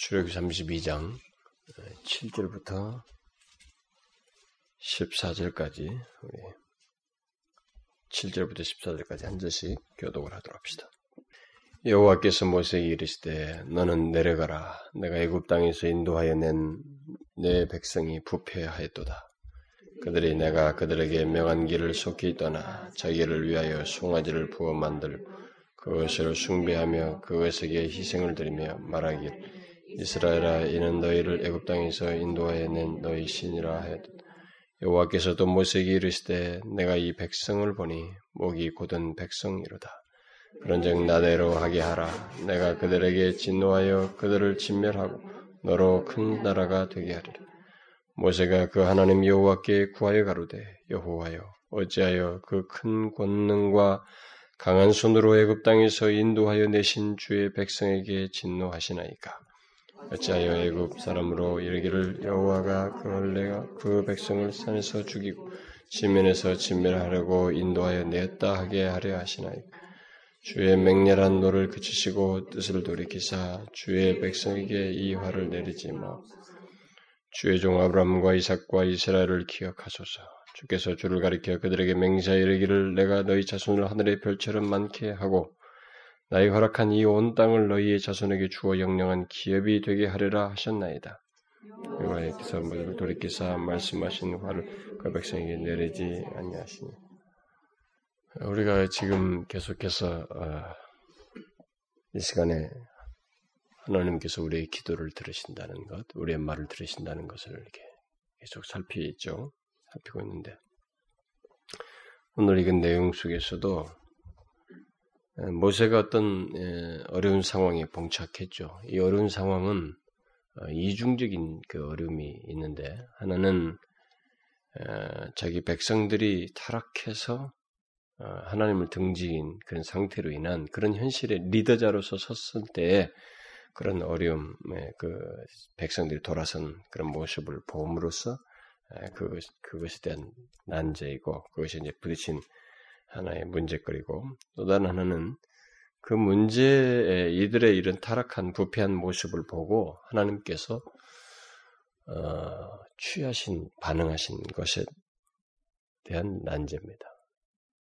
출애굽기 32장 7절부터 14절까지 우리 7절부터 14절까지 한 절씩 교독을 하도록 합시다. 여호와께서 모세에게 이르시되 너는 내려가라 내가 애굽 땅에서 인도하여 낸 내 백성이 부패하였도다. 그들이 내가 그들에게 명한 길을 속히 떠나 자기를 위하여 송아지를 부어 만들 그것을 숭배하며 그것에게 희생을 드리며 말하길 이스라엘아 이는 너희를 애굽 땅에서 인도하여 낸 너희 신이라 하였다. 여호와께서도 모세에게 이르시되 내가 이 백성을 보니 목이 곧은 백성이로다. 그런즉 나대로 하게 하라. 내가 그들에게 진노하여 그들을 진멸하고 너로 큰 나라가 되게 하리라. 모세가 그 하나님 여호와께 구하여 가로되 여호와여 어찌하여 그 큰 권능과 강한 손으로 애굽 땅에서 인도하여 내신 주의 백성에게 진노하시나이까 어찌하여 애굽 사람으로 이르기를 여호와가 그 원래가 그 백성을 산에서 죽이고 지면에서 진멸하려고 인도하여 냈다 하게 하려 하시나이까? 주의 맹렬한 노를 그치시고 뜻을 돌이키사 주의 백성에게 이 화를 내리지 마. 주의 종 아브라함과 이삭과 이스라엘을 기억하소서. 주께서 주를 가리켜 그들에게 맹세하 이르기를 내가 너희 자손을 하늘의 별처럼 많게 하고 나의 허락한 이 온 땅을 너희의 자손에게 주어 영영한 기업이 되게 하리라 하셨나이다. 여호와께서 모두를 돌이키사 말씀하신 화를 그 백성에게 내리지 아니하시니 우리가 지금 계속해서 어, 이 시간에 하나님께서 우리의 기도를 들으신다는 것, 우리의 말을 들으신다는 것을 이렇게 계속 살피죠. 살피고 있는데 오늘 읽은 내용 속에서도 모세가 어떤 어려운 상황에 봉착했죠. 이 어려운 상황은 어, 이중적인 그 어려움이 있는데 하나는 자기 백성들이 타락해서 어, 하나님을 등지인 그런 상태로 인한 그런 현실의 리더자로서 섰을 때 그런 어려움에 그 백성들이 돌아선 그런 모습을 보험으로써 그것, 그것에 대한 난제이고 그것이 이제 부딪힌 하나의 문제거리고 또 다른 하나는 그 문제에 이들의 이런 타락한 부패한 모습을 보고 하나님께서 어, 취하신 반응하신 것에 대한 난제입니다.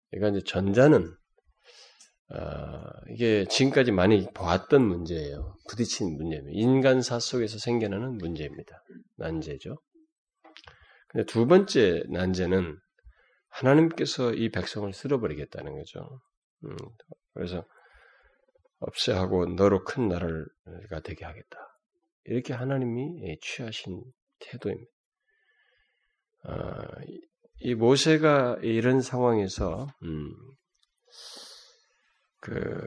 그러니까 이제 전자는 어, 이게 지금까지 많이 보았던 문제예요. 부딪힌 문제입니다. 인간사 속에서 생겨나는 문제입니다. 난제죠. 근데 두 번째 난제는 하나님께서 이 백성을 쓸어버리겠다는 거죠. 음, 그래서 없애하고 너로 큰 나라가 되게 하겠다. 이렇게 하나님이 취하신 태도입니다. 어, 이 모세가 이런 상황에서 음, 그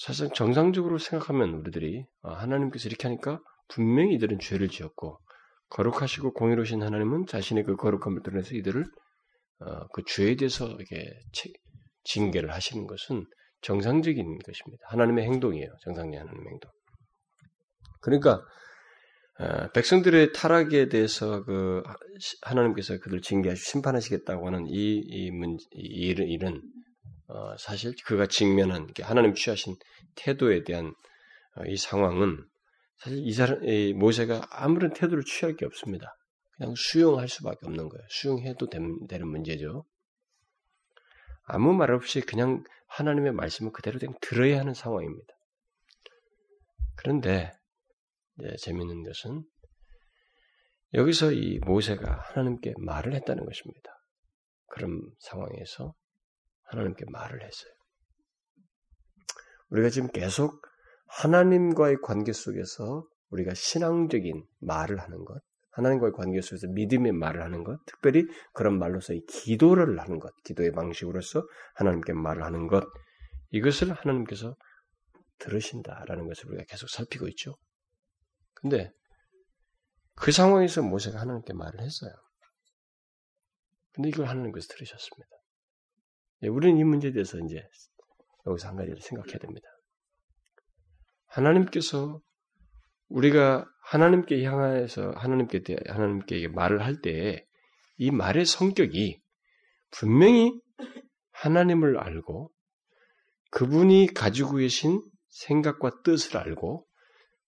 사실 정상적으로 생각하면 우리들이 아, 하나님께서 이렇게 하니까 분명히 이들은 죄를 지었고 거룩하시고 공의로우신 하나님은 자신의 그 거룩함을 드러내서 이들을 어, 그 죄에 대해서 이렇게 징계를 하시는 것은 정상적인 것입니다. 하나님의 행동이에요. 정상적인 하나님의 행동. 그러니까 어, 백성들의 타락에 대해서 그 하나님께서 그들 징계하시 심판하시겠다고 하는 이, 이 문, 이 일은, 어, 사실 그가 직면한 하나님 취하신 태도에 대한 어, 이 상황은 사실 이 사람, 이 모세가 아무런 태도를 취할 게 없습니다. 그냥 수용할 수밖에 없는 거예요. 수용해도 되는 문제죠. 아무 말 없이 그냥 하나님의 말씀을 그대로 그냥 들어야 하는 상황입니다. 그런데 네, 재미있는 것은 여기서 이 모세가 하나님께 말을 했다는 것입니다. 그런 상황에서 하나님께 말을 했어요. 우리가 지금 계속 하나님과의 관계 속에서 우리가 신앙적인 말을 하는 것, 하나님과의 관계 속에서 믿음의 말을 하는 것, 특별히 그런 말로서 이 기도를 하는 것, 기도의 방식으로서 하나님께 말을 하는 것, 이것을 하나님께서 들으신다라는 것을 우리가 계속 살피고 있죠. 근데 그 상황에서 모세가 하나님께 말을 했어요. 근데 이걸 하나님께서 들으셨습니다. 예, 우리는 이 문제에 대해서 이제 여기서 한 가지를 생각해야 됩니다. 하나님께서 우리가 하나님께 향해서 하나님께 하나님께 말을 할 때 이 말의 성격이 분명히 하나님을 알고 그분이 가지고 계신 생각과 뜻을 알고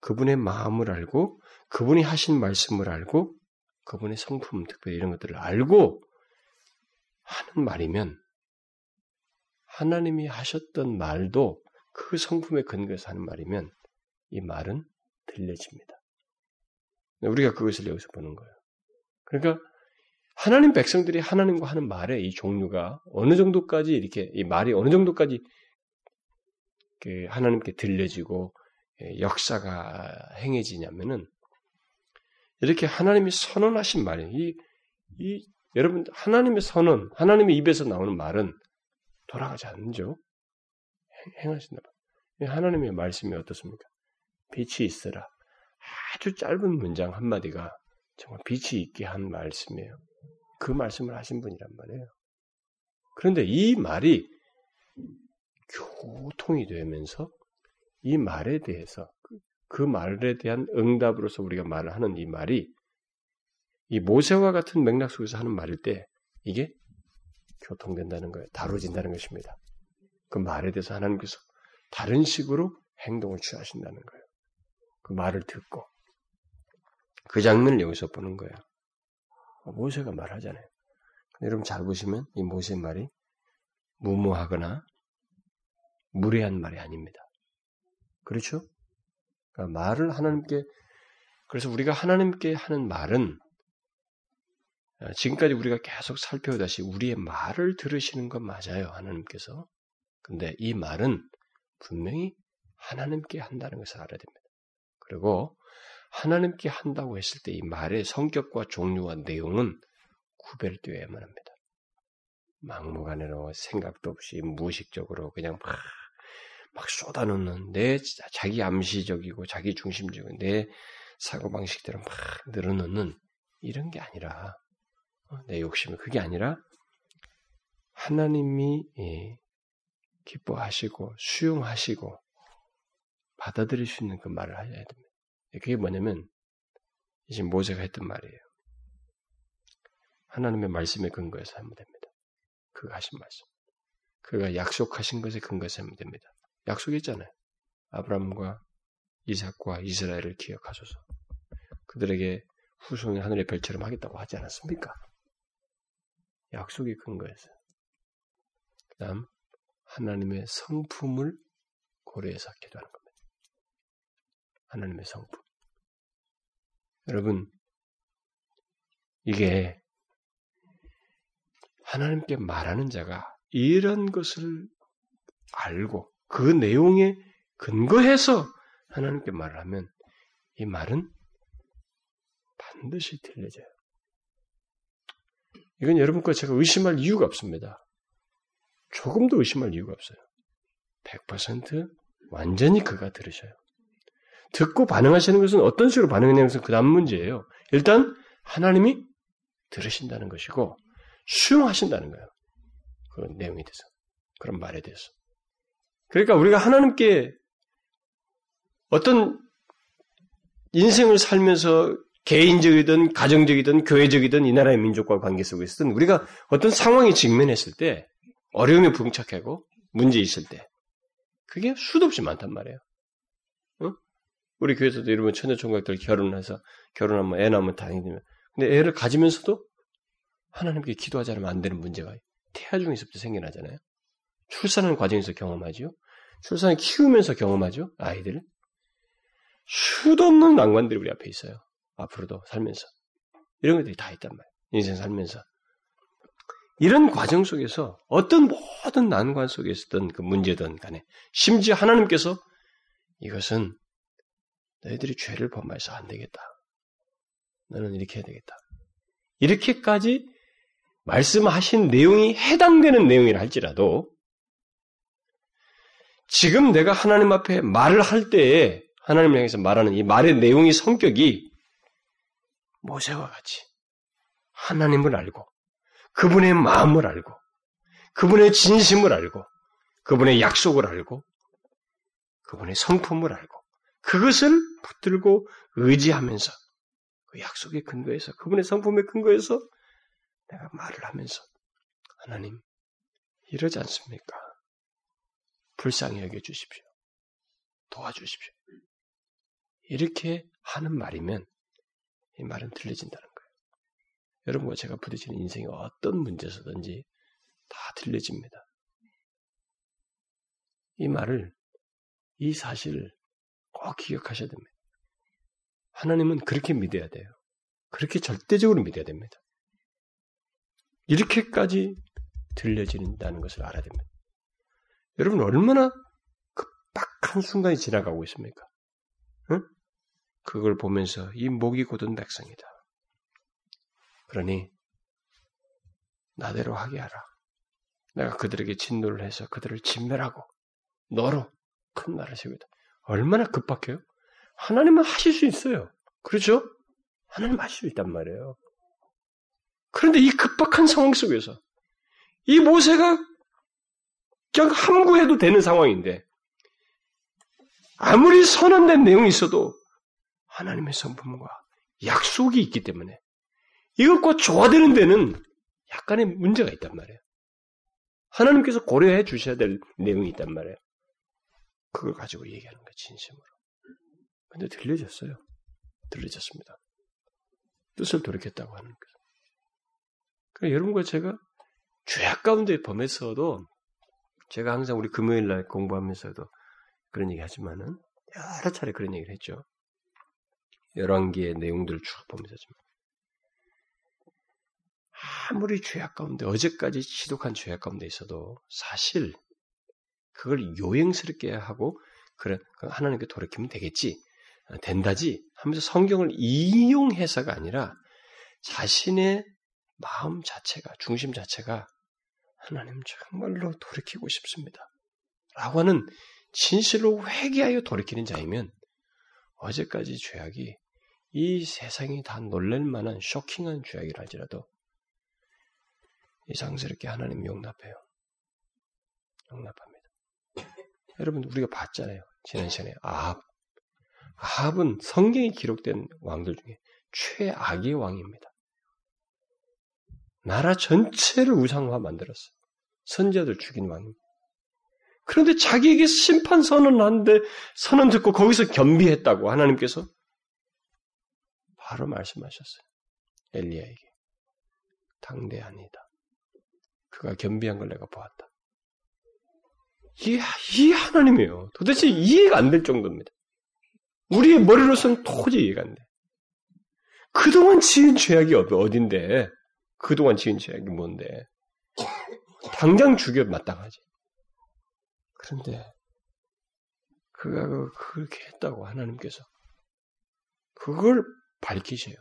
그분의 마음을 알고 그분이 하신 말씀을 알고 그분의 성품 특별히 이런 것들을 알고 하는 말이면 하나님이 하셨던 말도 그 성품에 근거해서 하는 말이면 이 말은 들려집니다. 우리가 그것을 여기서 보는 거예요. 그러니까 하나님 백성들이 하나님과 하는 말의 이 종류가 어느 정도까지 이렇게 이 말이 어느 정도까지 그 하나님께 들려지고 예, 역사가 행해지냐면은 이렇게 하나님이 선언하신 말이 이, 이 여러분 하나님의 선언, 하나님의 입에서 나오는 말은 돌아가지 않죠. 행하신다. 하나님의 말씀이 어떻습니까? 빛이 있으라. 아주 짧은 문장 한마디가 정말 빛이 있게 한 말씀이에요. 그 말씀을 하신 분이란 말이에요. 그런데 이 말이 교통이 되면서 이 말에 대해서 그, 그 말에 대한 응답으로서 우리가 말을 하는 이 말이 이 모세와 같은 맥락 속에서 하는 말일 때 이게 교통된다는 거예요. 다뤄진다는 것입니다. 그 말에 대해서 하나님께서 다른 식으로 행동을 취하신다는 거예요. 그 말을 듣고 그 장면을 여기서 보는 거예요. 모세가 말하잖아요. 여러분 잘 보시면 이 모세의 말이 무모하거나 무례한 말이 아닙니다. 그렇죠? 그러니까 말을 하나님께 그래서 우리가 하나님께 하는 말은 어, 지금까지 우리가 계속 살펴오다시 우리의 말을 들으시는 건 맞아요. 하나님께서. 근데 이 말은 분명히 하나님께 한다는 것을 알아야 됩니다. 그리고 하나님께 한다고 했을 때 이 말의 성격과 종류와 내용은 구별되어야만 합니다. 막무가내로 생각도 없이 무의식적으로 그냥 막, 막 쏟아놓는 내 자기 암시적이고 자기 중심적인 내 사고방식대로 막 늘어놓는 이런 게 아니라 어, 내 욕심이 그게 아니라 하나님이 예, 기뻐하시고 수용하시고 받아들일 수 있는 그 말을 하셔야 됩니다. 그게 뭐냐면 이제 모세가 했던 말이에요. 하나님의 말씀에 근거해서 하면 됩니다. 그가 하신 말씀. 그가 약속하신 것에 근거해서 하면 됩니다. 약속했잖아요. 아브라함과 이삭과 이스라엘을 기억하소서. 그들에게 후손이 하늘의 별처럼 하겠다고 하지 않았습니까? 약속이 근거해서. 그 다음, 하나님의 성품을 고려해서 기도하는 겁니다. 하나님의 성품. 여러분, 이게 하나님께 말하는 자가 이런 것을 알고 그 내용에 근거해서 하나님께 말을 하면 이 말은 반드시 들려져요. 이건 여러분 과 제가 의심할 이유가 없습니다. 조금도 의심할 이유가 없어요. 100% 완전히 그가 들으셔요. 듣고 반응하시는 것은 어떤 식으로 반응하냐는 그 다음 문제예요. 일단 하나님이 들으신다는 것이고 수용하신다는 거예요. 그 내용에 대해서. 그런 말에 대해서. 그러니까 우리가 하나님께 어떤 인생을 살면서 개인적이든 가정적이든 교회적이든 이 나라의 민족과 관계 속에서든 우리가 어떤 상황에 직면했을 때 어려움에 부응착하고 문제 있을 때 그게 수도 없이 많단 말이에요. 응? 우리 교회에서도 이러면 처녀총각들 결혼해서 결혼하면 애 낳으면 다행이면 근데 애를 가지면서도 하나님께 기도하지 않으면 안 되는 문제가 태아 중에서부터 생겨나잖아요. 출산하는 과정에서 경험하죠. 출산을 키우면서 경험하죠. 아이들. 수도 없는 난관들이 우리 앞에 있어요. 앞으로도 살면서. 이런 것들이 다 있단 말이에요. 인생 살면서. 이런 과정 속에서 어떤 모든 난관 속에 있었던 그 문제든 간에 심지어 하나님께서 이것은 너희들이 죄를 범해서 안 되겠다. 너는 이렇게 해야 되겠다. 이렇게까지 말씀하신 내용이 해당되는 내용이라 할지라도 지금 내가 하나님 앞에 말을 할 때에 하나님을 향해서 말하는 이 말의 내용이 성격이 모세와 같이 하나님을 알고 그분의 마음을 알고 그분의 진심을 알고 그분의 약속을 알고 그분의 성품을 알고 그것을 붙들고 의지하면서 그 약속의 근거에서 그분의 성품의 근거에서 내가 말을 하면서 하나님 이러지 않습니까? 불쌍히 여겨 주십시오. 도와주십시오. 이렇게 하는 말이면 이 말은 들려진다는 거예요. 여러분과 제가 부딪히는 인생의 어떤 문제서든지 다 들려집니다. 이 말을, 이 사실을 꼭 기억하셔야 됩니다. 하나님은 그렇게 믿어야 돼요. 그렇게 절대적으로 믿어야 됩니다. 이렇게까지 들려진다는 것을 알아야 됩니다. 여러분 얼마나 급박한 순간이 지나가고 있습니까? 응? 그걸 보면서 이 목이 곧은 백성이다. 그러니 나대로 하게 하라. 내가 그들에게 진노를 해서 그들을 진멸하고 너로 큰 말을 세우다. 얼마나 급박해요? 하나님은 하실 수 있어요. 그렇죠? 하나님 하실 수 있단 말이에요. 그런데 이 급박한 상황 속에서 이 모세가 그냥 함구해도 되는 상황인데 아무리 선언된 내용이 있어도 하나님의 성품과 약속이 있기 때문에 이것과 조화되는 데는 약간의 문제가 있단 말이에요. 하나님께서 고려해 주셔야 될 내용이 있단 말이에요. 그걸 가지고 얘기하는 거예요, 진심으로. 근데 들려졌어요. 들려졌습니다. 뜻을 돌이켰다고 하는 거예요. 그러니까 여러분과 제가 죄악 가운데 범했어도 제가 항상 우리 금요일 날 공부하면서도 그런 얘기 하지만은 여러 차례 그런 얘기를 했죠. 열왕기의 내용들을 쭉 보면서 좀 아무리 죄악 가운데 어제까지 지독한 죄악 가운데 있어도 사실 그걸 요행스럽게 하고 그래 하나님께 돌이키면 되겠지 된다지 하면서 성경을 이용해서가 아니라 자신의 마음 자체가 중심 자체가 하나님 정말로 돌이키고 싶습니다. 라고 하는 진실로 회개하여 돌이키는 자이면 어제까지 죄악이 이 세상이 다 놀랄 만한 쇼킹한 죄악이라 할지라도 이상스럽게 하나님 용납해요. 용납합니다. 여러분 우리가 봤잖아요. 지난 시간에 아합. 아합은 성경에 기록된 왕들 중에 최악의 왕입니다. 나라 전체를 우상화 만들었어. 선자들 죽인 왕입니다. 그런데 자기에게 심판 선언하는데 선언 듣고 거기서 겸비했다고 하나님께서 바로 말씀하셨어요. 엘리야에게. 당대 아니다. 그가 겸비한 걸 내가 보았다. 이게, 이 하나님이에요. 도대체 이해가 안 될 정도입니다. 우리의 머리로서는 도저히 이해가 안 돼. 그동안 지은 죄악이 어딘데? 그동안 지은 죄악이 뭔데? 당장 죽여 마땅하지. 그런데 그가 그, 그렇게 했다고 하나님께서 그걸 밝히셔요.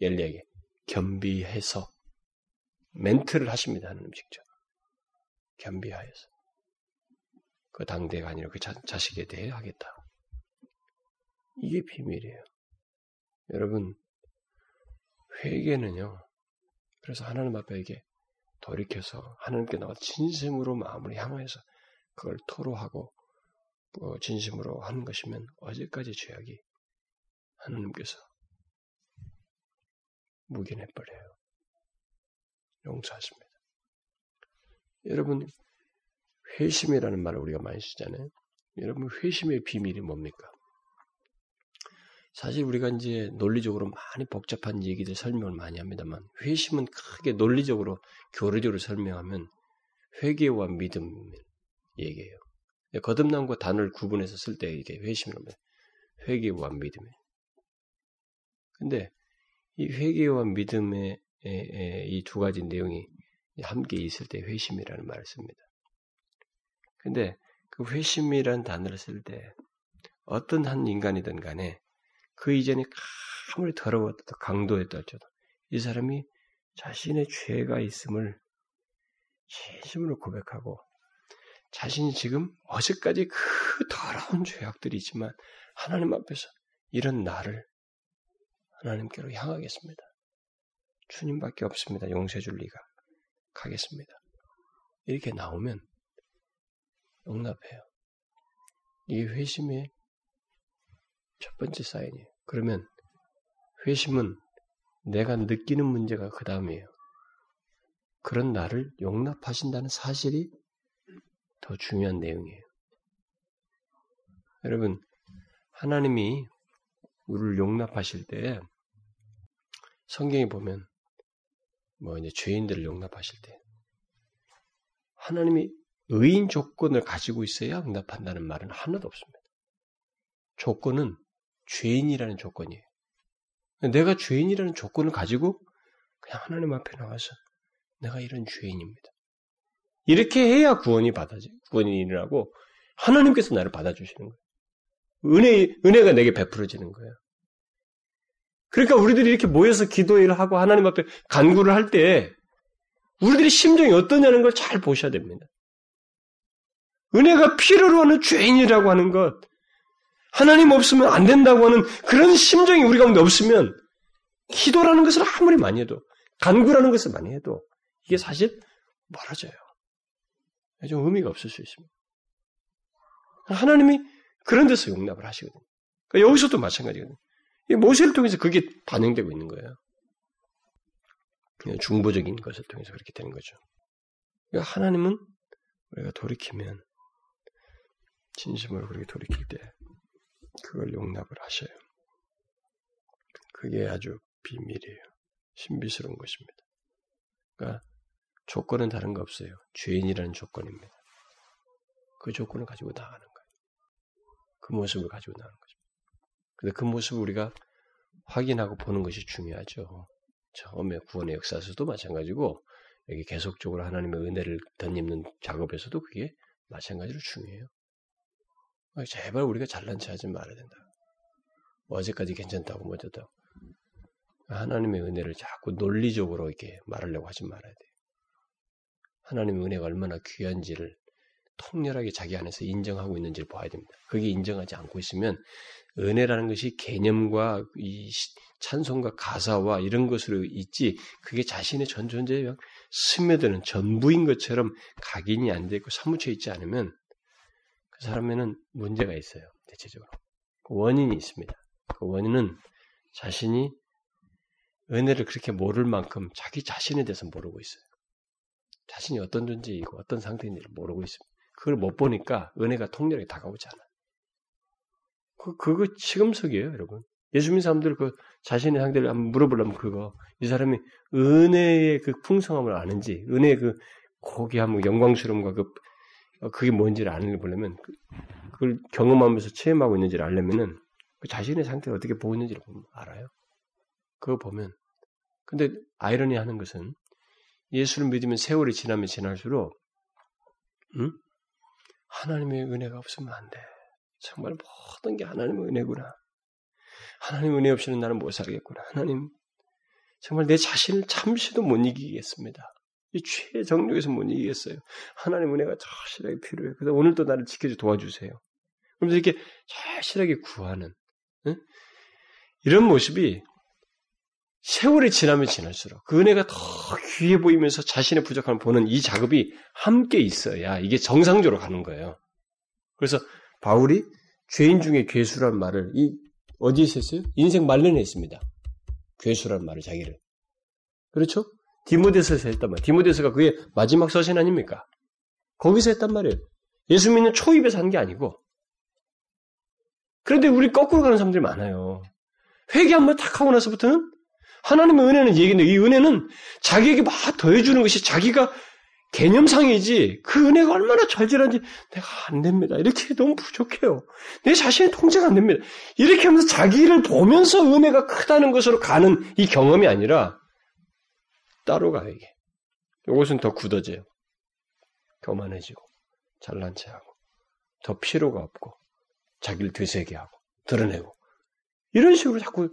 엘리에게 겸비해서 멘트를 하십니다. 하나님 직접 겸비하여서 그 당대가 아니라 그 자, 자식에 대해 하겠다. 이게 비밀이에요. 여러분 회개는요. 그래서 하나님 앞에 이게 돌이켜서 하나님께 나와 진심으로 마음을 향해서 그걸 토로하고 어, 진심으로 하는 것이면 어제까지 죄악이 하나님께서 묵인해버려요. 용서하십니다. 여러분, 회심이라는 말을 우리가 많이 쓰잖아요. 여러분, 회심의 비밀이 뭡니까? 사실 우리가 이제 논리적으로 많이 복잡한 얘기들 설명을 많이 합니다만, 회심은 크게 논리적으로, 교리적으로 설명하면 회개와 믿음 얘기해요. 거듭남과 단어를 구분해서 쓸 때 이게 회심이랍니다. 회개와 믿음이에요. 근데 이 회개와 믿음의 이 두 가지 내용이 함께 있을 때 회심이라는 말을 씁니다. 근데 그 회심이라는 단어를 쓸 때 어떤 한 인간이든 간에 그 이전에 아무리 더러웠다 강도했다 할지라도 이 사람이 자신의 죄가 있음을 진심으로 고백하고 자신이 지금 어제까지 그 더러운 죄악들이 있지만 하나님 앞에서 이런 나를 하나님께로 향하겠습니다. 주님밖에 없습니다. 용서해 줄 리가. 가겠습니다. 이렇게 나오면 용납해요. 이게 회심의 첫 번째 사인이에요. 그러면 회심은 내가 느끼는 문제가 그 다음이에요. 그런 나를 용납하신다는 사실이 더 중요한 내용이에요. 여러분, 하나님이 우리를 용납하실 때 성경에 보면 뭐 이제 죄인들을 용납하실 때 하나님이 의인 조건을 가지고 있어야 응답한다는 말은 하나도 없습니다. 조건은 죄인이라는 조건이에요. 내가 죄인이라는 조건을 가지고 그냥 하나님 앞에 나와서 내가 이런 죄인입니다. 이렇게 해야 구원이 받아지, 구원이 일어나고 하나님께서 나를 받아주시는 거예요. 은혜, 은혜가 내게 베풀어지는 거예요. 그러니까 우리들이 이렇게 모여서 기도를 하고 하나님 앞에 간구를 할 때 우리들의 심정이 어떠냐는 걸 잘 보셔야 됩니다. 은혜가 필요로 하는 죄인이라고 하는 것, 하나님 없으면 안 된다고 하는 그런 심정이 우리 가운데 없으면 기도라는 것을 아무리 많이 해도 간구라는 것을 많이 해도 이게 사실 멀어져요. 좀 의미가 없을 수 있습니다. 하나님이 그런 데서 용납을 하시거든요. 그러니까 여기서도 마찬가지거든요. 모세를 통해서 그게 반영되고 있는 거예요. 중보적인 것을 통해서 그렇게 되는 거죠. 그러니까 하나님은 우리가 돌이키면 진심으로 그렇게 돌이킬 때 그걸 용납을 하셔요. 그게 아주 비밀이에요. 신비스러운 것입니다. 그러니까 조건은 다른 거 없어요. 죄인이라는 조건입니다. 그 조건을 가지고 나가는 거예요. 그 모습을 가지고 나가는 거죠. 근데 그 모습을 우리가 확인하고 보는 것이 중요하죠. 처음에 구원의 역사에서도 마찬가지고 여기 계속적으로 하나님의 은혜를 덧입는 작업에서도 그게 마찬가지로 중요해요. 제발 우리가 잘난 체 하지 말아야 된다. 어제까지 괜찮다고 뭐어다고 하나님의 은혜를 자꾸 논리적으로 이렇게 말하려고 하지 말아야 돼요. 하나님의 은혜가 얼마나 귀한지를 통렬하게 자기 안에서 인정하고 있는지를 봐야 됩니다. 그게 인정하지 않고 있으면 은혜라는 것이 개념과 이 찬송과 가사와 이런 것으로 있지 그게 자신의 전 존재에 스며드는 전부인 것처럼 각인이 안 되고 사무쳐 있지 않으면 그 사람에는 문제가 있어요. 대체적으로 그 원인이 있습니다. 그 원인은 자신이 은혜를 그렇게 모를 만큼 자기 자신에 대해서 모르고 있어요. 자신이 어떤 존재이고 어떤 상태인지를 모르고 있습니다. 그걸 못 보니까 은혜가 통렬하게 다가오지 않아요. 그, 그거 치금석이에요, 여러분. 예수 믿는 사람들 그 자신의 상태를 한번 물어보려면 그거, 이 사람이 은혜의 그 풍성함을 아는지, 은혜의 그 고귀함, 영광스러움과 그, 그게 뭔지를 아는 려면 그걸 경험하면서 체험하고 있는지를 알려면은 그 자신의 상태를 어떻게 보고 있는지를 알아요. 그거 보면. 근데 아이러니 하는 것은 예수를 믿으면 세월이 지나면 지날수록, 응? 하나님의 은혜가 없으면 안 돼. 정말 모든 게 하나님의 은혜구나. 하나님 은혜 없이는 나는 못 살겠구나. 하나님, 정말 내 자신을 잠시도 못 이기겠습니다. 이 최정력에서 못 이기겠어요. 하나님 은혜가 절실하게 필요해요. 그래서 오늘도 나를 지켜줘 도와주세요. 그러면서 이렇게 절실하게 구하는 응? 이런 모습이 세월이 지나면 지날수록 그 은혜가 더 귀해 보이면서 자신의 부족함을 보는 이 작업이 함께 있어야 이게 정상적으로 가는 거예요. 그래서 바울이 죄인 중에 괴수란 말을 이 어디에 썼어요? 인생 말년에 있습니다. 괴수란 말을 자기를. 그렇죠? 디모데서에서 했단 말이에요. 디모데서가 그게 마지막 서신 아닙니까? 거기서 했단 말이에요. 예수 믿는 초입에서 한 게 아니고. 그런데 우리 거꾸로 가는 사람들이 많아요. 회개 한번 탁 하고 나서부터는 하나님의 은혜는 얘기인데 이 은혜는 자기에게 막 더해주는 것이 자기가 개념상이지 그 은혜가 얼마나 절절한지 내가 안 됩니다. 이렇게 너무 부족해요. 내 자신의 통제가 안 됩니다. 이렇게 하면서 자기를 보면서 은혜가 크다는 것으로 가는 이 경험이 아니라 따로 가요 이게. 이것은 더 굳어져요. 교만해지고 잘난 체 하고 더 필요가 없고 자기를 되새게 하고 드러내고 이런 식으로 자꾸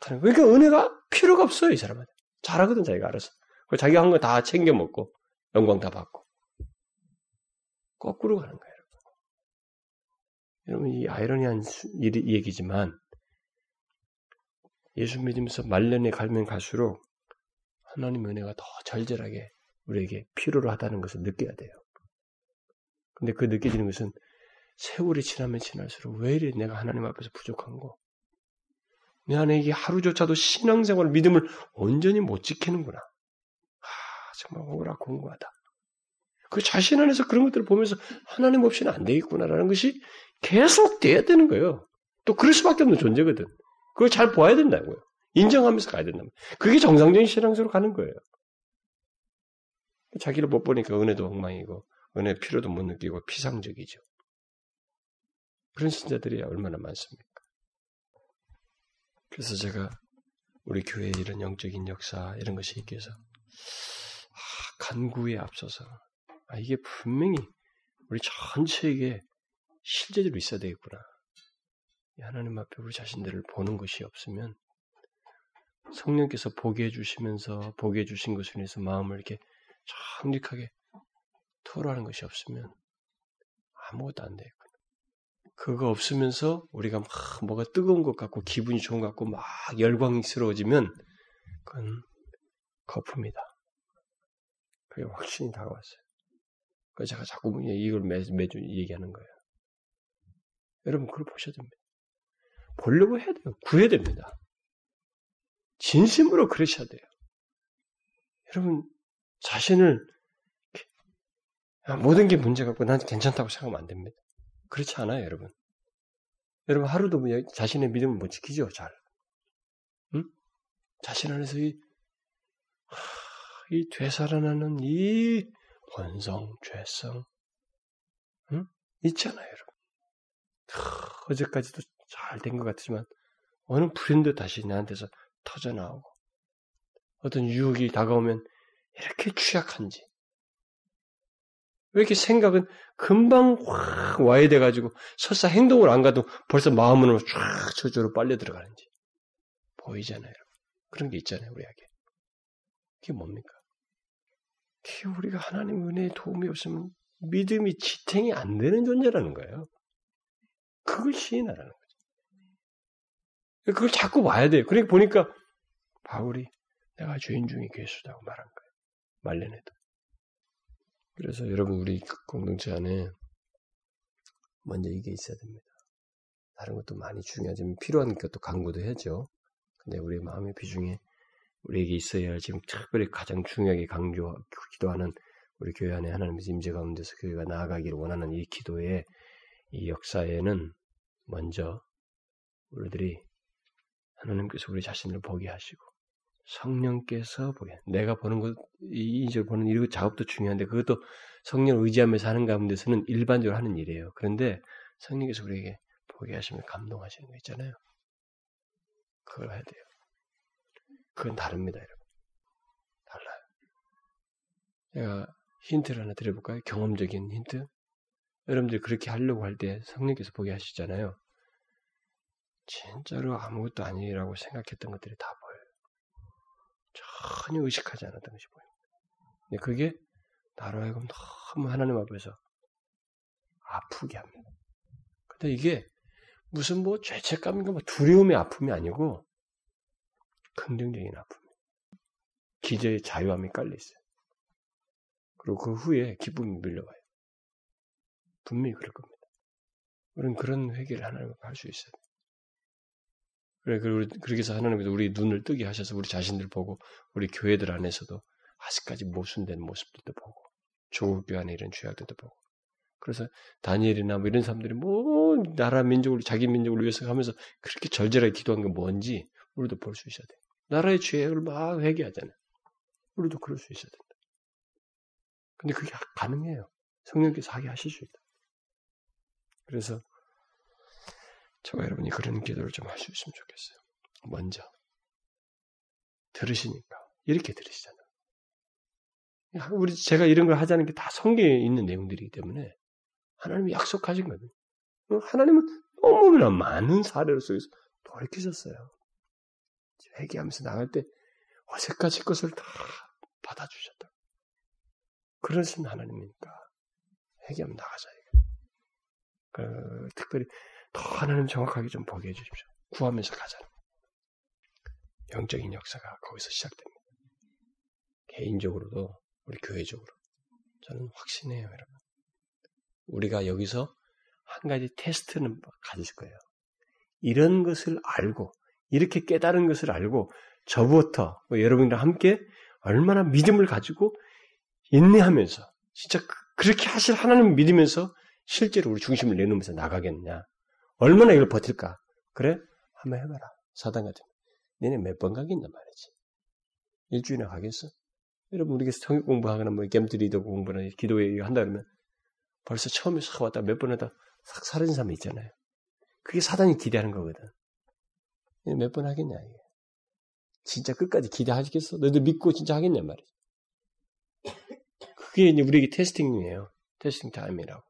가는 거예요. 그러니까 은혜가 필요가 없어요, 이 사람은. 잘하거든, 자기가 알아서. 자기가 한 거 다 챙겨 먹고, 영광 다 받고. 거꾸로 가는 거예요, 여러분. 이 아이러니한 얘기지만, 예수 믿으면서 말년에 갈면 갈수록 하나님 은혜가 더 절절하게 우리에게 필요로 하다는 것을 느껴야 돼요. 근데 그 느껴지는 것은 세월이 지나면 지날수록 왜 이래 내가 하나님 앞에서 부족한 거, 내 안에 이게 하루조차도 신앙생활, 믿음을 온전히 못 지키는구나. 아, 정말 억울하 공고하다. 그 자신 안에서 그런 것들을 보면서 하나님 없이는 안 되겠구나라는 것이 계속 돼야 되는 거예요. 또 그럴 수밖에 없는 존재거든. 그걸 잘 보아야 된다고요. 인정하면서 가야 된다. 그게 정상적인 신앙으로 가는 거예요. 자기를 못 보니까 은혜도 엉망이고 은혜 필요도 못 느끼고 피상적이죠. 그런 신자들이 얼마나 많습니까? 그래서 제가 우리 교회에 이런 영적인 역사 이런 것이 있기 위해서 아, 간구에 앞서서 아, 이게 분명히 우리 전체에게 실제적으로 있어야 되겠구나. 하나님 앞에 우리 자신들을 보는 것이 없으면 성령께서 보게 해주시면서 보게 해주신 것을 인해서 마음을 이렇게 정직하게 토로하는 것이 없으면 아무것도 안 되겠구나. 그거 없으면서 우리가 막 뭐가 뜨거운 것 같고 기분이 좋은 것 같고 막 열광스러워지면 그건 거품이다. 그게 확신이 다가왔어요. 그래서 제가 자꾸 이걸 매, 매주 얘기하는 거예요. 여러분 그걸 보셔야 됩니다. 보려고 해야 돼요. 구해야 됩니다. 진심으로 그러셔야 돼요. 여러분 자신을 모든 게 문제 같고 난 괜찮다고 생각하면 안 됩니다. 그렇지 않아요, 여러분. 여러분 하루도 뭐 자신의 믿음을 못 지키죠, 잘. 응? 자신 안에서 이, 이 되살아나는 이 본성, 죄성, 응? 있잖아요, 여러분. 어제까지도 잘 된 것 같지만 어느 불현도 다시 나한테서 터져 나오고 어떤 유혹이 다가오면 이렇게 취약한지 왜 이렇게 생각은 금방 확 와야 돼가지고 설사 행동을 안 가도 벌써 마음으로 쫙 저절로 빨려 들어가는지 보이잖아요. 그런 게 있잖아요, 우리에게. 그게 뭡니까? 그게 우리가 하나님 은혜의 도움이 없으면 믿음이 지탱이 안 되는 존재라는 거예요. 그걸 시인하라는 거죠. 그걸 자꾸 봐야 돼요. 그러니까 보니까 바울이 내가 죄인 중에 괴수다고 말한 거예요. 말년에도. 그래서 여러분 우리 공동체 안에 먼저 이게 있어야 됩니다. 다른 것도 많이 중요하지만 필요한 것도 강구도 해야죠. 근데 우리 마음의 비중에 우리에게 있어야 할 지금 특별히 가장 중요하게 강조 기도하는 우리 교회 안에 하나님의 임재 가운데서 교회가 나아가기를 원하는 이 기도의 이 역사에는 먼저 우리들이 하나님께서 우리 자신을 보게 하시고 성령께서 보게 내가 보는 것, 이 인적으로 보는 이 작업도 중요한데 그것도 성령을 의지하면서 하는 가운데서는 일반적으로 하는 일이에요. 그런데 성령께서 우리에게 보게 하시면 감동하시는 거 있잖아요. 그걸 해야 돼요. 그건 다릅니다, 여러분. 달라요. 제가 힌트를 하나 드려볼까요? 경험적인 힌트? 여러분들이 그렇게 하려고 할 때 성령께서 보게 하시잖아요. 진짜로 아무것도 아니라고 생각했던 것들이 다 전혀 의식하지 않았던 것이 보입니다. 그게 나로 하여금 너무 하나님 앞에서 아프게 합니다. 근데 이게 무슨 뭐 죄책감인가 뭐 두려움의 아픔이 아니고 긍정적인 아픔이에요. 기저에 자유함이 깔려 있어요. 그리고 그 후에 기쁨이 밀려와요. 분명히 그럴 겁니다. 우리는 그런 회개를 하나님 앞에 할수 있어요. 그래, 그렇게 해서 하나님께서 우리 눈을 뜨게 하셔서 우리 자신들 보고, 우리 교회들 안에서도 아직까지 모순된 모습들도 보고, 조국 교 안에 이런 죄악들도 보고. 그래서 다니엘이나 뭐 이런 사람들이 뭐 나라 민족을 자기 민족을 위해서 하면서 그렇게 절절하게 기도한 게 뭔지 우리도 볼 수 있어야 돼. 나라의 죄악을 막 회개하잖아요. 우리도 그럴 수 있어야 된다. 근데 그게 가능해요. 성령께서 하게 하실 수 있다. 그래서 저와 여러분이 그런 기도를 좀 있으면 좋겠어요. 먼저 들으시니까 이렇게 들으시잖아요. 우리 제가 이런 걸 하자는 게 다 성경에 있는 내용들이기 때문에 하나님이 약속하신 거예요. 하나님은 너무나 많은 사례를 속에서 돌이키셨어요. 회개하면서 나갈 때 어색하실 것을 다 받아주셨다. 그러신 하나님이니까 회개하면 나가자. 그, 특별히 더 하나님 정확하게 좀 보게 해주십시오. 구하면서 가자는. 영적인 역사가 거기서 시작됩니다. 개인적으로도 우리 교회적으로 저는 확신해요, 여러분. 우리가 여기서 한 가지 테스트는 가질 거예요. 이런 것을 알고 이렇게 깨달은 것을 알고 저부터 뭐 여러분과 함께 얼마나 믿음을 가지고 인내하면서 진짜 그, 그렇게 하실 하나님 믿으면서 실제로 우리 중심을 내놓으면서 나가겠느냐. 얼마나 이걸 버틸까? 그래? 한번 해봐라. 사단 같은 니네 몇 번 가겠단 말이지. 일주일이나 가겠어? 여러분 우리가 성경 공부하거나 뭐 gem트리더 공부나 기도회 한다 그러면 벌써 처음에 싹 왔다 몇 번 하다 싹 사라진 사람이 있잖아요. 그게 사단이 기대하는 거거든. 몇 번 하겠냐 이게. 진짜 끝까지 기도하시겠어? 너희들 믿고 진짜 하겠냐 말이지. 그게 이제 우리에게 testing이에요. testing time이라고.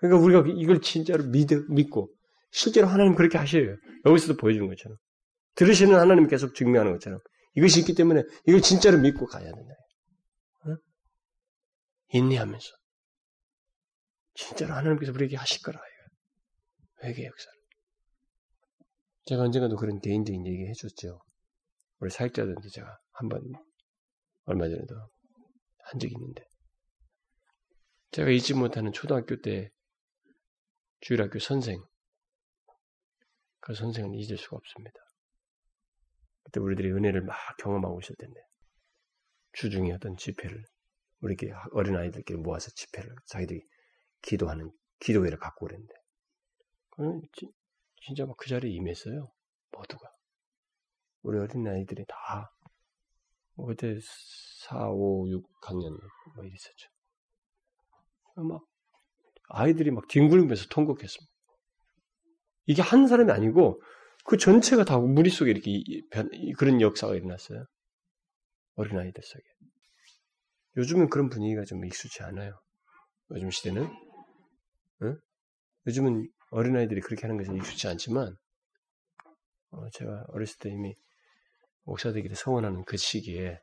그러니까 우리가 이걸 진짜로 믿, 믿고 실제로 하나님 그렇게 하셔요. 여기서도 보여주는 것처럼. 들으시는 하나님 계속 증명하는 것처럼. 이것이 있기 때문에 이걸 진짜로 믿고 가야 된다. 어? 인내하면서. 진짜로 하나님께서 우리에게 하실 거라. 회개 역사를. 제가 언젠가도 그런 개인적인 얘기 해줬죠. 우리 사역자들한테 제가 한 번 얼마 전에도 한 적이 있는데 제가 잊지 못하는 초등학교 때 주일학교 선생 그 선생은 잊을 수가 없습니다. 그때 우리들이 은혜를 막 경험하고 있을 텐데 주중에 어떤 집회를 우리 어린 아이들끼리 모아서 집회를 자기들이 기도하는 기도회를 갖고 그랬는데 진짜 막 그 자리에 임했어요 모두가 우리 어린 아이들이 다뭐 그때 4, 5, 6학년 뭐 이랬었죠. 막 아이들이 막 뒹굴면서 통곡했습니다. 이게 한 사람이 아니고 그 전체가 다 무리 속에 이렇게 그런 역사가 일어났어요. 어린아이들 속에. 요즘은 그런 분위기가 좀 익숙치 않아요. 요즘 시대는. 응? 요즘은 어린아이들이 그렇게 하는 것이 익숙치 않지만, 어, 제가 어렸을 때 이미 목사 되기를 소원하는 그 시기에,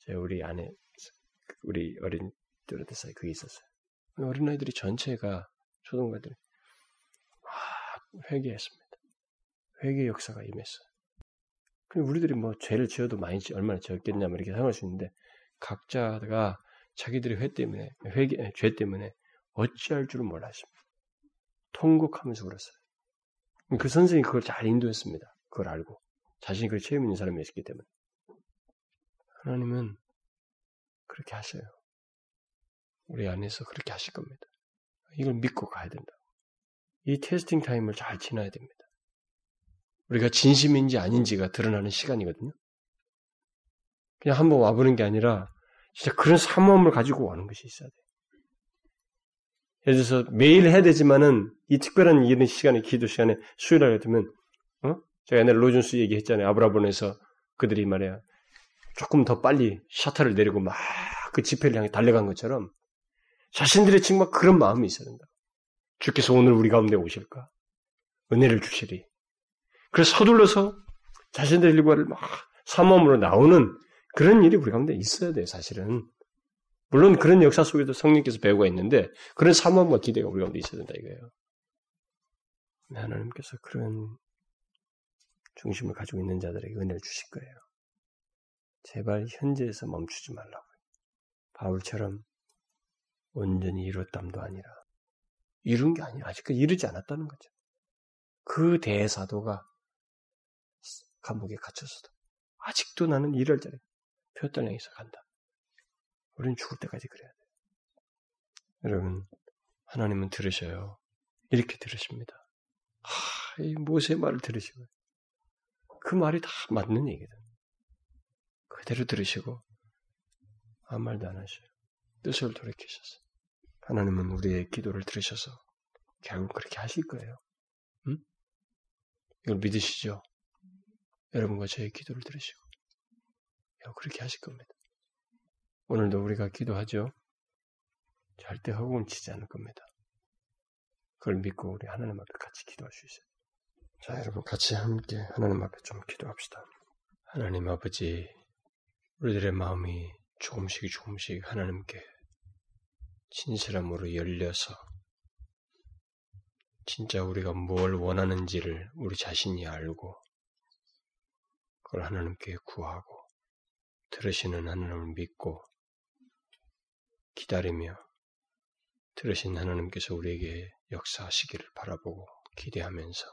제가 우리 안에, 우리 어린들한테 사이 그게 있었어요. 어린아이들이 전체가, 초등과들이 막 회개했습니다. 회개 역사가 임했어요. 근데 우리들이 뭐 죄를 지어도 많이 얼마나 지었겠냐, 뭐 이렇게 생각할 수 있는데, 각자가 자기들의 회 때문에, 회개, 죄 때문에 어찌할 줄은 몰랐습니다. 통곡하면서 울었어요. 그 선생이 그걸 잘 인도했습니다. 그걸 알고. 자신이 그걸 체험 있는 사람이었기 때문에. 하나님은 그렇게 하셔요. 우리 안에서 그렇게 하실 겁니다. 이걸 믿고 가야 된다. 이 테스팅 타임을 잘 지나야 됩니다. 우리가 진심인지 아닌지가 드러나는 시간이거든요. 그냥 한번 와보는 게 아니라 진짜 그런 사모함을 가지고 와는 것이 있어야 돼요. 예를 들어서 매일 해야 되지만은 이 특별한 이런 시간에 기도 시간에 수요일 날 같으면 어? 제가 옛날에 로준스 얘기했잖아요. 아브라본에서 그들이 말이야 조금 더 빨리 샤타를 내리고 막그 집회를 향해 달려간 것처럼 자신들의 정말 그런 마음이 있어야 된다. 주께서 오늘 우리 가운데 오실까? 은혜를 주시리. 그래서 서둘러서 자신들의 일과를 막 사모함으로 나오는 그런 일이 우리 가운데 있어야 돼요, 사실은. 물론 그런 역사 속에도 성령께서 배우가 있는데 그런 사모함과 기대가 우리 가운데 있어야 된다 이거예요. 하나님께서 그런 중심을 가지고 있는 자들에게 은혜를 주실 거예요. 제발 현재에서 멈추지 말라고. 바울처럼 온전히 이뤘담도 아니라 이룬 게 아니라 아직까지 이르지 않았다는 거죠. 그 대사도가 감옥에 갇혔어도 아직도 나는 이럴 자리 향해서 간다. 우리는 죽을 때까지 그래야 돼요. 여러분, 하나님은 들으셔요. 이렇게 들으십니다. 하, 이 모세의 말을 들으시고, 그 말이 다 맞는 얘기다. 그대로 들으시고, 아무 말도 안 하셔요. 뜻을 돌이키셔서. 하나님은 우리의 기도를 들으셔서 결국 그렇게 하실 거예요. 응? 이걸 믿으시죠? 여러분과 저의 기도를 들으시고, 그렇게 하실 겁니다. 오늘도 우리가 기도하죠. 절대 허공을 치지 않을 겁니다. 그걸 믿고 우리 하나님 앞에 같이 기도할 수 있어요. 자, 여러분 같이 함께 하나님 앞에 좀 기도합시다. 하나님 아버지, 우리들의 마음이 조금씩 조금씩 하나님께 진실함으로 열려서 진짜 우리가 뭘 원하는지를 우리 자신이 알고 그걸 하나님께 구하고 들으시는 하나님을 믿고 기다리며 들으신 하나님께서 우리에게 역사하시기를 바라보고 기대하면서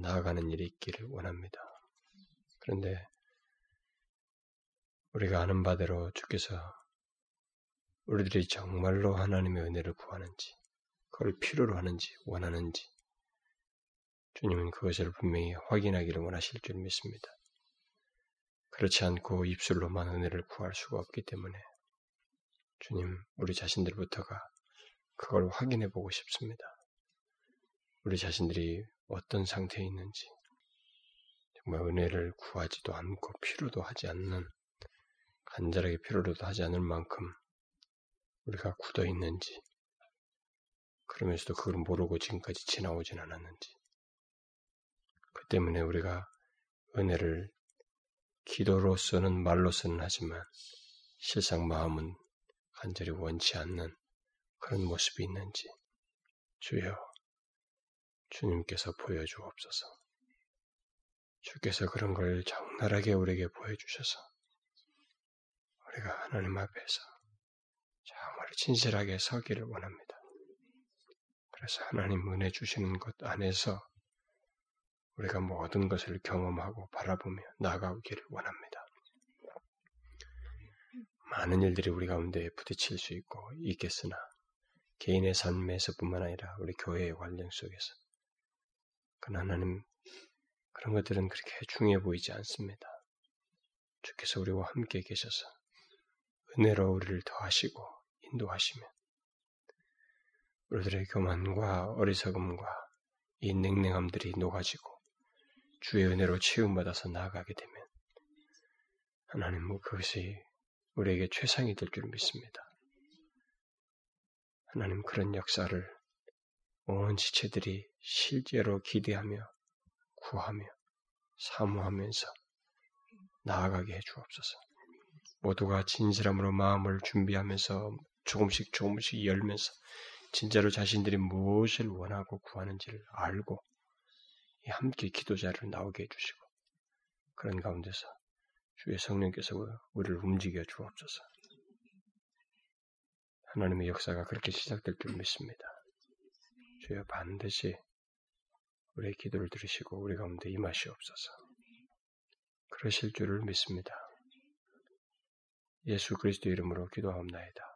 나아가는 일이 있기를 원합니다. 그런데 우리가 아는 바대로 주께서 우리들이 정말로 하나님의 은혜를 구하는지, 그걸 필요로 하는지, 원하는지, 주님은 그것을 분명히 확인하기를 원하실 줄 믿습니다. 그렇지 않고 입술로만 은혜를 구할 수가 없기 때문에 주님, 우리 자신들부터가 그걸 확인해 보고 싶습니다. 우리 자신들이 어떤 상태에 있는지, 정말 은혜를 구하지도 않고 필요도 하지 않는, 간절하게 필요로도 하지 않을 만큼 우리가 굳어 있는지, 그러면서도 그걸 모르고 지금까지 지나오진 않았는지, 그 때문에 우리가 은혜를 기도로서는 말로서는 하지만 실상 마음은 간절히 원치 않는 그런 모습이 있는지 주여 주님께서 보여주옵소서. 주께서 그런 걸 적나라하게 우리에게 보여주셔서 우리가 하나님 앞에서 정말 진실하게 서기를 원합니다. 그래서 하나님 은혜 주시는 것 안에서 우리가 모든 것을 경험하고 바라보며 나아가기를 원합니다. 많은 일들이 우리 가운데 부딪힐 수 있고 있겠으나 개인의 삶에서뿐만 아니라 우리 교회의 관련 속에서 그러나 하나님 그런 것들은 그렇게 중요해 보이지 않습니다. 주께서 우리와 함께 계셔서 은혜로 우리를 더하시고 인도하시면 우리들의 교만과 어리석음과 이 냉랭함들이 녹아지고 주의 은혜로 치유받아서 나아가게 되면 하나님 그것이 우리에게 최상이 될 줄 믿습니다. 하나님 그런 역사를 온 지체들이 실제로 기대하며 구하며 사모하면서 나아가게 해 주옵소서. 모두가 진실함으로 마음을 준비하면서 조금씩 조금씩 열면서 진짜로 자신들이 무엇을 원하고 구하는지를 알고 함께 기도자를 나오게 해주시고 그런 가운데서 주의 성령께서 우리를 움직여 주옵소서. 하나님의 역사가 그렇게 시작될 줄 믿습니다. 주여 반드시 우리의 기도를 들으시고 우리 가운데 임하시옵소서. 그러실 줄을 믿습니다. 예수 그리스도 이름으로 기도하옵나이다.